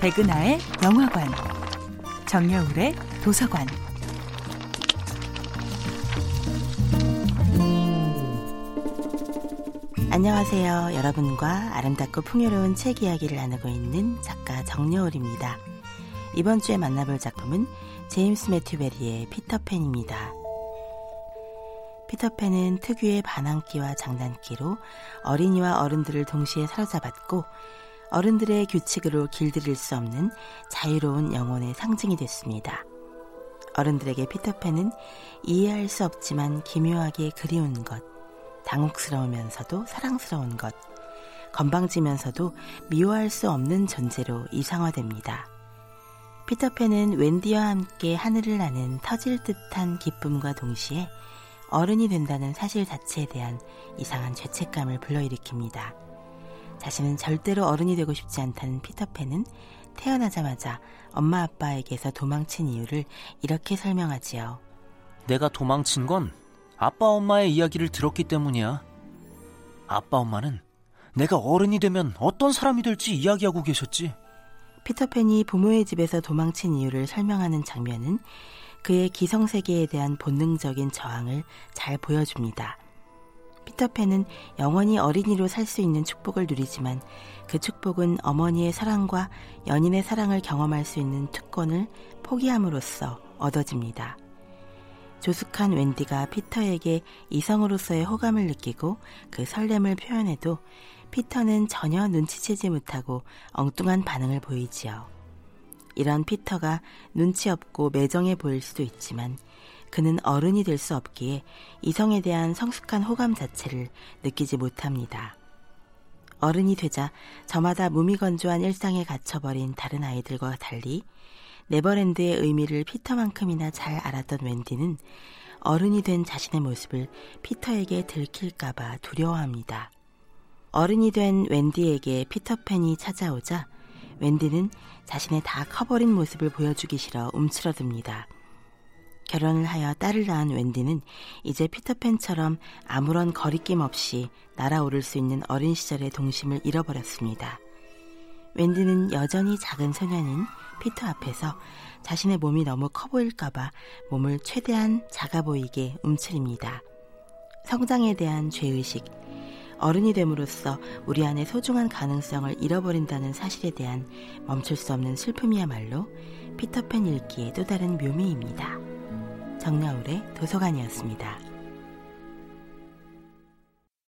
백은하의 영화관, 정여울의 도서관. 안녕하세요. 여러분과 아름답고 풍요로운 책 이야기를 나누고 있는 작가 정여울입니다. 이번 주에 만나볼 작품은 제임스 매튜 베리의 피터팬입니다. 피터팬은 특유의 반항기와 장난기로 어린이와 어른들을 동시에 사로잡았고 어른들의 규칙으로 길들일 수 없는 자유로운 영혼의 상징이 됐습니다. 어른들에게 피터팬은 이해할 수 없지만 기묘하게 그리운 것, 당혹스러우면서도 사랑스러운 것, 건방지면서도 미워할 수 없는 존재로 이상화됩니다. 피터팬은 웬디와 함께 하늘을 나는 터질 듯한 기쁨과 동시에 어른이 된다는 사실 자체에 대한 이상한 죄책감을 불러일으킵니다. 자신은 절대로 어른이 되고 싶지 않다는 피터팬은 태어나자마자 엄마 아빠에게서 도망친 이유를 이렇게 설명하지요. 내가 도망친 건 아빠 엄마의 이야기를 들었기 때문이야. 아빠 엄마는 내가 어른이 되면 어떤 사람이 될지 이야기하고 계셨지. 피터팬이 부모의 집에서 도망친 이유를 설명하는 장면은 그의 기성세계에 대한 본능적인 저항을 잘 보여줍니다. 피터팬은 영원히 어린이로 살 수 있는 축복을 누리지만 그 축복은 어머니의 사랑과 연인의 사랑을 경험할 수 있는 특권을 포기함으로써 얻어집니다. 조숙한 웬디가 피터에게 이성으로서의 호감을 느끼고 그 설렘을 표현해도 피터는 전혀 눈치채지 못하고 엉뚱한 반응을 보이지요. 이런 피터가 눈치 없고 매정해 보일 수도 있지만 그는 어른이 될 수 없기에 이성에 대한 성숙한 호감 자체를 느끼지 못합니다. 어른이 되자 저마다 무미건조한 일상에 갇혀버린 다른 아이들과 달리 네버랜드의 의미를 피터만큼이나 잘 알았던 웬디는 어른이 된 자신의 모습을 피터에게 들킬까봐 두려워합니다. 어른이 된 웬디에게 피터팬이 찾아오자 웬디는 자신의 다 커버린 모습을 보여주기 싫어 움츠러듭니다. 결혼을 하여 딸을 낳은 웬디는 이제 피터팬처럼 아무런 거리낌 없이 날아오를 수 있는 어린 시절의 동심을 잃어버렸습니다. 웬디는 여전히 작은 소년인 피터 앞에서 자신의 몸이 너무 커 보일까봐 몸을 최대한 작아 보이게 움츠립니다. 성장에 대한 죄의식, 어른이 됨으로써 우리 안의 소중한 가능성을 잃어버린다는 사실에 대한 멈출 수 없는 슬픔이야말로 피터팬 읽기의 또 다른 묘미입니다. 정나울의 도서관이었습니다.